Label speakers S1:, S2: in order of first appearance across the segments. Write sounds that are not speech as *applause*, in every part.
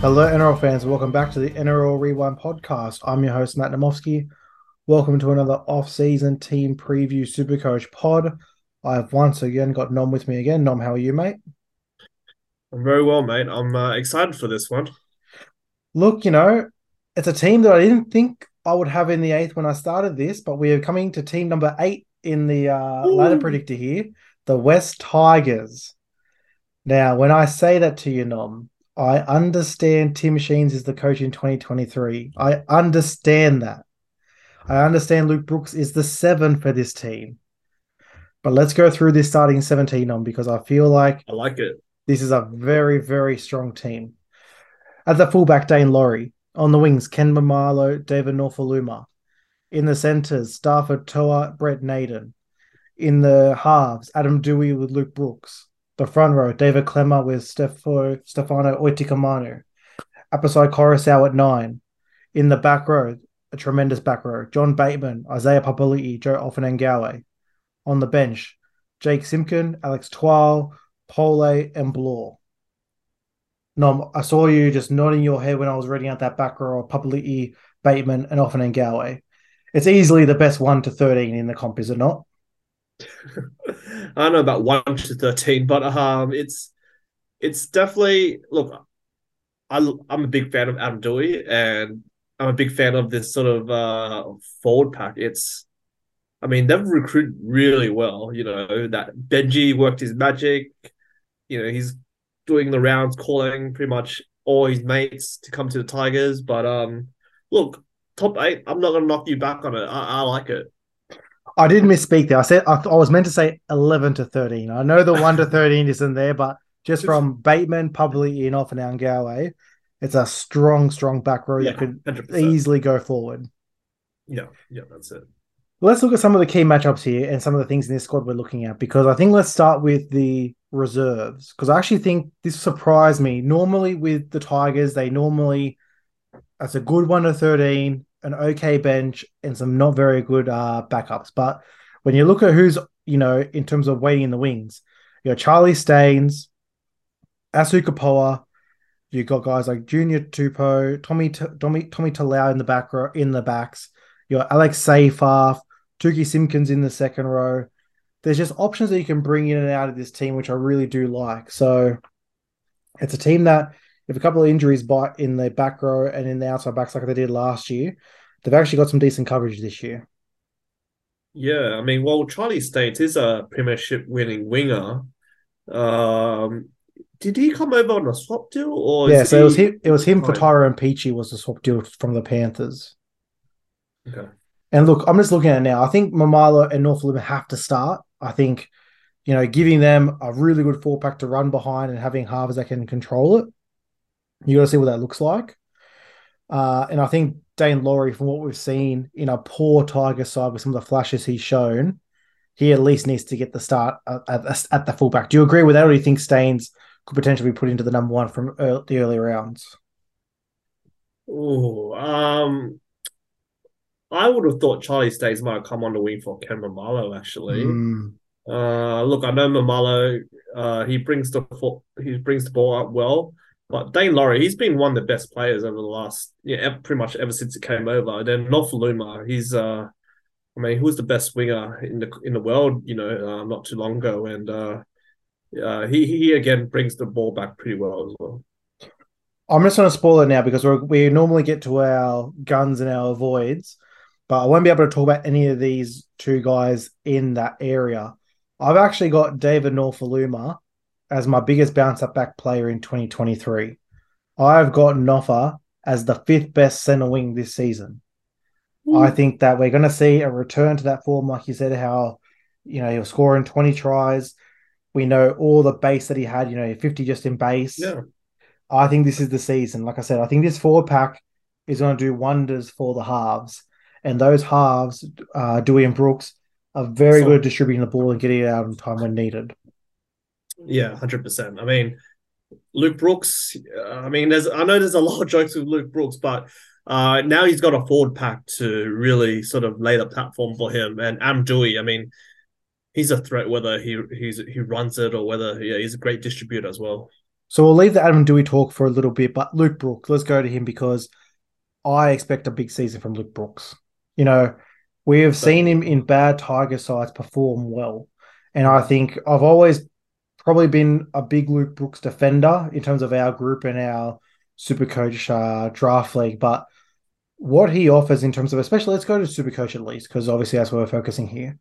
S1: Hello, NRL fans. Welcome back to the NRL Rewind podcast. I'm your host, Matt Namofsky. Welcome to another off-season team preview Supercoach pod. I've once again got Nom with me again. Nom, how are you, mate?
S2: I'm very well, mate. I'm uh, excited for this one.
S1: Look, you know, it's a team that I didn't think I would have in the eighth when I started this, but we are coming to team number eight in the uh, ladder predictor here, the West Tigers. Now, when I say that to you, Nom, I understand Tim Sheens is the coach in 2023. I understand that. I understand Luke Brooks is the seven for this team. But let's go through this starting 17 on because I feel like
S2: I like it.
S1: this is a very, very strong team. At the fullback, Daine Laurie. On the wings, Ken Maumalo, David Nofoaluma. In the centres, Starford To'a, Brent Naden. In the halves, Adam Doueihi with Luke Brooks. The front row, David Klemmer with Stefo, Stefano Utoikamanu. Apisai Koroisau at nine. In the back row, a tremendous back row, John Bateman, Isaiah Papali'i, Joe Ofahengaue. On the bench, Jake Simpkin, Alex Twal, Pole, and Blore. No, I saw you just nodding your head when I was reading out that back row of Papali'i, Bateman, and Ofahengaue. It's easily the best one to 13 in the comp, is it not? *laughs*
S2: I don't know about one to thirteen, but um, it's it's definitely look. I I'm a big fan of Adam Doueihi, and I'm a big fan of this sort of uh forward pack. It's, I mean, they've recruited really well. You know that Benji worked his magic. You know he's doing the rounds, calling pretty much all his mates to come to the Tigers. But um, look, top eight. I'm not gonna knock you back on it. I, I like it.
S1: I did misspeak there. I said I, I was meant to say 11 to 13. I know the 1 to 13 isn't there, but just from Bateman, Papali'i, and Ofahengaue, it's a strong, strong back row
S2: Yeah,
S1: that could
S2: 100%.
S1: easily go forward.
S2: Yeah, yeah, that's it.
S1: Let's look at some of the key matchups here and some of the things in this squad we're looking at because I think let's start with the reserves because I actually think this surprised me. Normally with the Tigers, they normally that's a good one to thirteen, an okay bench, and some not very good uh, backups. But when you look at who's you know in terms of waiting in the wings, you got Charlie Staines, Asu Kepaoa. You got guys like Junior Tupou, Tommy Tommy Tommy Talau in the back row, in the backs. You got Alex Seyfarth, Tuki Simpkins in the second row. There's just options that you can bring in and out of this team, which I really do like. So it's a team that, if a couple of injuries bite in the back row and in the outside backs like they did last year, they've actually got some decent coverage this year.
S2: Yeah, I mean, well, Charlie Staines is a premiership winning winger. Um, did he come over on a swap deal or
S1: yeah, so
S2: he...
S1: it was him. It was him for. Tyrone Peachey was the swap deal from the Panthers.
S2: Okay.
S1: And look, I'm just looking at it now. I think Maumalo and Norfolk have to start. I think, you know, giving them a really good four pack to run behind and having halves that can control it. You got to see what that looks like. Uh, and I think Daine Laurie, from what we've seen in a poor Tiger side with some of the flashes he's shown, he at least needs to get the start at, at, at the fullback. Do you agree with that, or do you think Staines could potentially be put into the number one from ear the early rounds?
S2: Oh, um, I would have thought Charlie Staines might have come on the wing for Ken Maumalo actually.
S1: Mm.
S2: Uh, look, I know Maumalo. Uh, he brings the he brings the ball up well, but Daine Laurie, he's been one of the best players over the last yeah, pretty much ever since he came over. And then Nofoaluma, he's uh, I mean, he was the best winger in the in the world, you know, uh, not too long ago, and uh, uh, he he again brings the ball back pretty well as well.
S1: I'm just going to spoil it now because we normally get to our guns and our avoids, but I won't be able to talk about any of these two guys in that area. I've actually got David Nofoaluma as my biggest bounce up back player in 2023. I've got Noffa as the fifth best center wing this season. I think that we're going to see a return to that form, like you said, how you know he was scoring 20 tries. We know all the base that he had, you know, 50 just in base.
S2: Yeah.
S1: I think this is the season. Like I said, I think this forward pack is going to do wonders for the halves. And those halves, uh, Doueihi and Brooks, are very
S2: So-
S1: good at distributing the ball and getting it out in time when needed.
S2: Yeah, hundred percent. I mean, Luke Brooks. uh, I mean, there's I know there's a lot of jokes with Luke Brooks, but uh, now he's got a forward pack to really sort of lay the platform for him. And Am Doueihi, I mean, he's a threat whether he he's he runs it or whether yeah he's a great distributor as well.
S1: So we'll leave the Adam Doueihi talk for a little bit, but Luke Brooks, let's go to him because I expect a big season from Luke Brooks. You know, we have seen him in bad Tiger sides perform well. And I think I've always probably been a big Luke Brooks defender in terms of our group and our super coach uh, draft league. But what he offers in terms of, especially, let's go to super coach at least, because obviously that's where we're focusing here.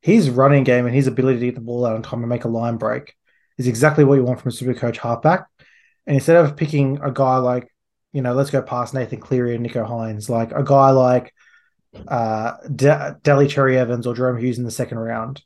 S1: His running game and his ability to get the ball out on time and make a line break is exactly what you want from a super coach halfback. And instead of picking a guy like, you know, let's go past Nathan Cleary and Nicho Hynes, like a guy like uh, De- Daly Cherry Evans or Jahrome Hughes in the second round.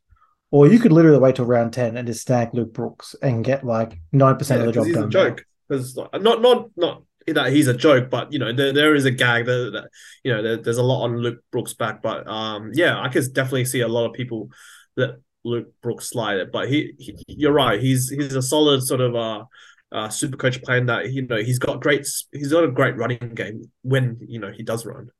S1: Or you could literally wait till round 10 and just snag Luke Brooks and get like 9% yeah, of the job
S2: he's
S1: done.
S2: a joke. Because not, not, not that he's a joke, but you know, there, there is a gag that, that you know, there, there's a lot on Luke Brooks' back. But um, yeah, I can definitely see a lot of people that Luke Brooks slide it. But he, he you're right. He's he's a solid sort of uh, uh super coach plan that you know he's got great he's got a great running game when you know he does run.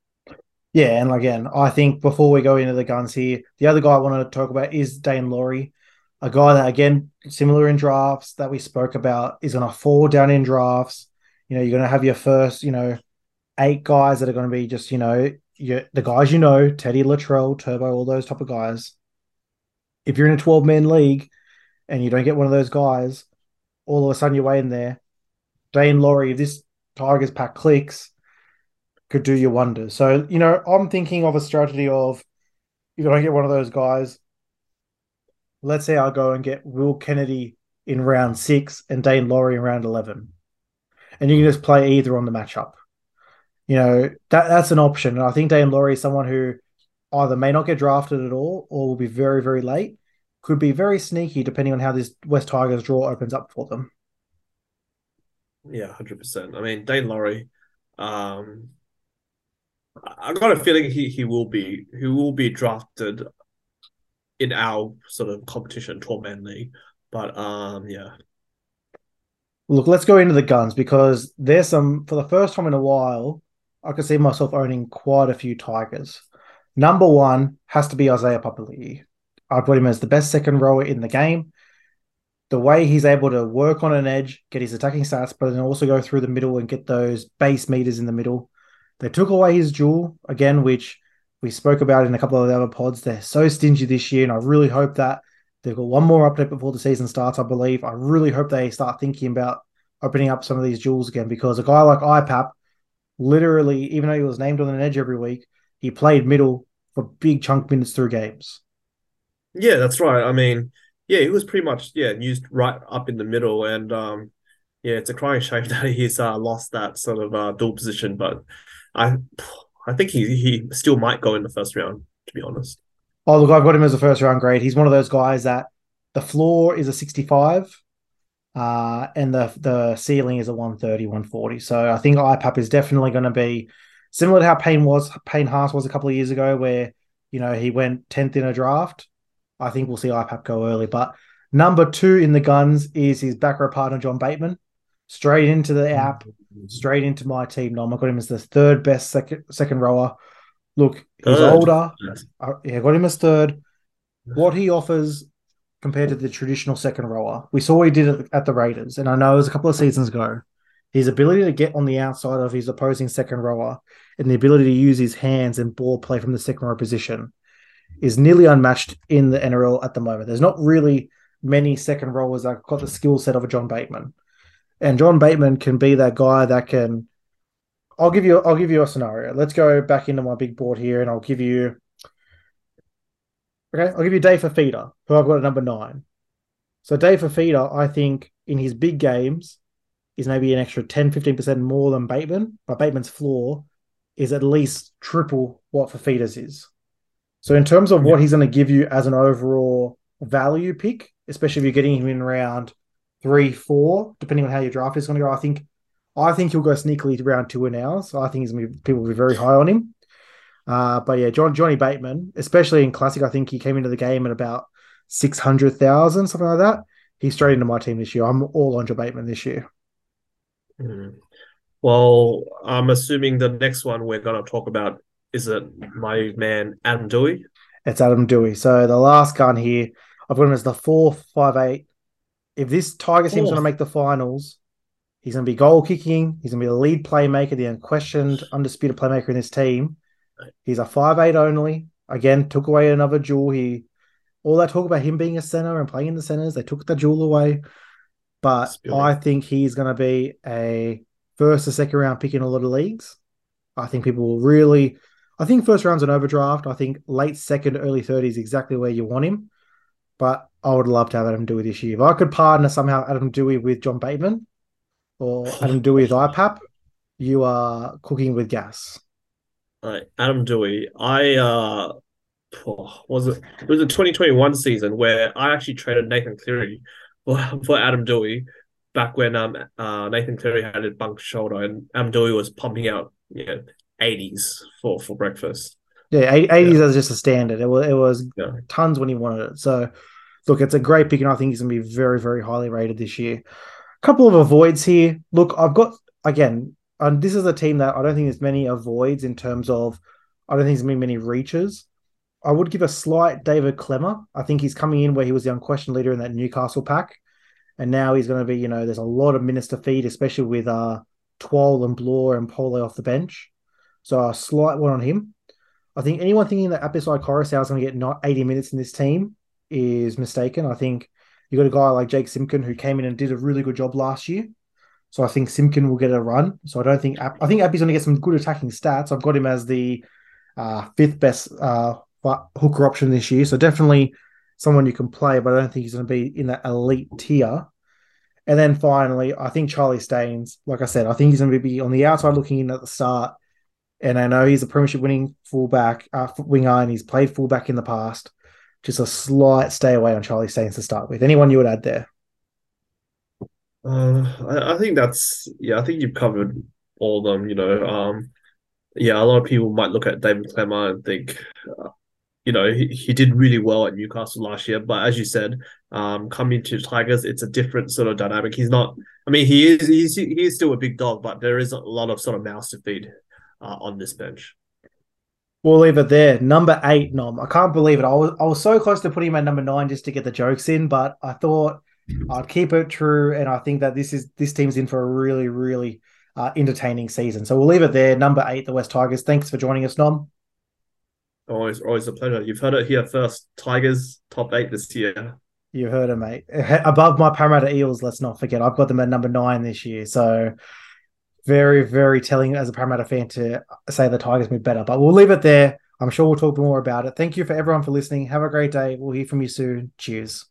S1: Yeah, and again, I think before we go into the guns here, the other guy I want to talk about is Daine Laurie, a guy that again, similar in drafts that we spoke about, is going to fall down in drafts. You know, you're going to have your first, you know, eight guys that are going to be just, you know, you, the guys you know, Teddy Latrell, Turbo, all those type of guys. If you're in a 12 man league and you don't get one of those guys, all of a sudden you're waiting there. Daine Laurie, if this Tigers pack clicks, could do you wonders. So, you know, I'm thinking of a strategy of if I get one of those guys, let's say I go and get Will Kennedy in round six and Daine Laurie in round 11. And you can just play either on the matchup. You know, that that's an option. And I think Daine Laurie is someone who either may not get drafted at all or will be very, very late. Could be very sneaky depending on how this West Tigers draw opens up for them.
S2: Yeah, 100%. I mean, Daine Laurie, um, I got a feeling he, he will be he will be drafted in our sort of competition, twelve man league. But um, yeah.
S1: Look, let's go into the guns because there's some for the first time in a while. I can see myself owning quite a few Tigers. Number one has to be Isaiah Papali'i. I've got him as the best second rower in the game. The way he's able to work on an edge, get his attacking stats, but then also go through the middle and get those base meters in the middle they took away his dual again, which we spoke about in a couple of the other pods. They're so stingy this year, and I really hope that they've got one more update before the season starts. I believe. I really hope they start thinking about opening up some of these duals again because a guy like IPAP, literally, even though he was named on an edge every week, he played middle for big chunk minutes through games.
S2: Yeah, that's right. I mean, yeah, he was pretty much yeah used right up in the middle, and um, yeah, it's a crying shame *laughs* that he's uh, lost that sort of uh, dual position, but I I think he he still might go in the first round. To be honest.
S1: Oh look, I've got him as a first round grade. He's one of those guys that the floor is a 65 uh, and the the ceiling is a 130, 140. So I think IPAP is definitely going to be similar to how Payne was, Payne Haas was a couple of years ago, where you know he went 10th in a draft. I think we'll see IPAP go early. But number two in the guns is his back row partner, John Bateman straight into the app, straight into my team. No, I got him as the third best second second rower. Look, he's third. older. Yes. Uh, yeah, got him as third. What he offers compared to the traditional second rower, we saw he did it at the Raiders, and I know it was a couple of seasons ago. His ability to get on the outside of his opposing second rower and the ability to use his hands and ball play from the second row position is nearly unmatched in the NRL at the moment. There's not really many second rowers that got the skill set of a John Bateman. And John Bateman can be that guy that can. I'll give you. I'll give you a scenario. Let's go back into my big board here, and I'll give you. Okay, I'll give you Dave Fifita, who I've got at number nine. So Dave Fifita, I think in his big games, is maybe an extra 10, 15% more than Bateman, but Bateman's floor is at least triple what Fifita's is. So in terms of what he's going to give you as an overall value pick, especially if you're getting him in around three, four, depending on how your draft is going to go. I think I think he'll go sneakily to round two now. So I think he's going to be, people will be very high on him. Uh, but yeah, John Johnny Bateman, especially in classic, I think he came into the game at about six hundred thousand, something like that. He's straight into my team this year. I'm all on Joe Bateman this year.
S2: Mm. Well, I'm assuming the next one we're going to talk about is it my man Adam Doueihi.
S1: It's Adam Doueihi. So the last gun here, I've got him as the four five eight if this Tiger team's going to make the finals, he's going to be goal kicking. He's going to be the lead playmaker, the unquestioned, undisputed playmaker in this team. He's a five eight only. Again, took away another dual. He all that talk about him being a center and playing in the centers, they took the dual away. But I think he's going to be a first or second round pick in a lot of leagues. I think people will really. I think first round's an overdraft. I think late second, early 30s exactly where you want him. But I would love to have Adam Doueihi this year. If I could partner somehow Adam Doueihi with John Bateman or Adam Doueihi with IPAP, you are cooking with gas.
S2: Right, Adam Doueihi. I uh was it it was a 2021 season where I actually traded Nathan Cleary for, *laughs* for Adam Doueihi back when um uh Nathan Cleary had a bunk shoulder and Adam Doueihi was pumping out you know 80s for for breakfast.
S1: Yeah, 80s yeah. as just a standard. It was it was yeah. tons when he wanted it. So look, it's a great pick, and I think he's going to be very, very highly rated this year. A couple of avoids here. Look, I've got again, and this is a team that I don't think there's many avoids in terms of. I don't think there's many many reaches. I would give a slight David Klemmer. I think he's coming in where he was the unquestioned leader in that Newcastle pack, and now he's going to be. You know, there's a lot of minutes to feed, especially with uh Twal and Blore and Pole off the bench. So a slight one on him. I think anyone thinking that Apisai Koroisau is going to get not 80 minutes in this team is mistaken. I think you got a guy like Jake Simpkin who came in and did a really good job last year. So I think Simpkin will get a run. So I don't think I think Appy's going to get some good attacking stats. I've got him as the uh, fifth best uh, hooker option this year. So definitely someone you can play, but I don't think he's going to be in that elite tier. And then finally, I think Charlie Staines, like I said, I think he's going to be on the outside looking in at the start. And I know he's a premiership winning fullback, uh, winger, and he's played fullback in the past just a slight stay away on Charlie Staines to start with. Anyone you would add there?
S2: Uh, I, I, think that's yeah. I think you've covered all of them. You know, um, yeah. A lot of people might look at David Klemmer and think, uh, you know, he, he did really well at Newcastle last year. But as you said, um, coming to Tigers, it's a different sort of dynamic. He's not. I mean, he is. He's he is still a big dog, but there is a lot of sort of mouths to feed uh, on this bench.
S1: We'll leave it there. Number eight, Nom. I can't believe it. I was I was so close to putting him at number nine just to get the jokes in, but I thought I'd keep it true, and I think that this is this team's in for a really, really uh, entertaining season. So we'll leave it there. Number eight, the West Tigers. Thanks for joining us, Nom.
S2: Always, always a pleasure. You've heard it here first. Tigers top eight this year.
S1: You heard it, mate. *laughs* Above my Parramatta Eels. Let's not forget. I've got them at number nine this year. So very, very telling as a Parramatta fan to say the Tigers move better. But we'll leave it there. I'm sure we'll talk more about it. Thank you for everyone for listening. Have a great day. We'll hear from you soon. Cheers.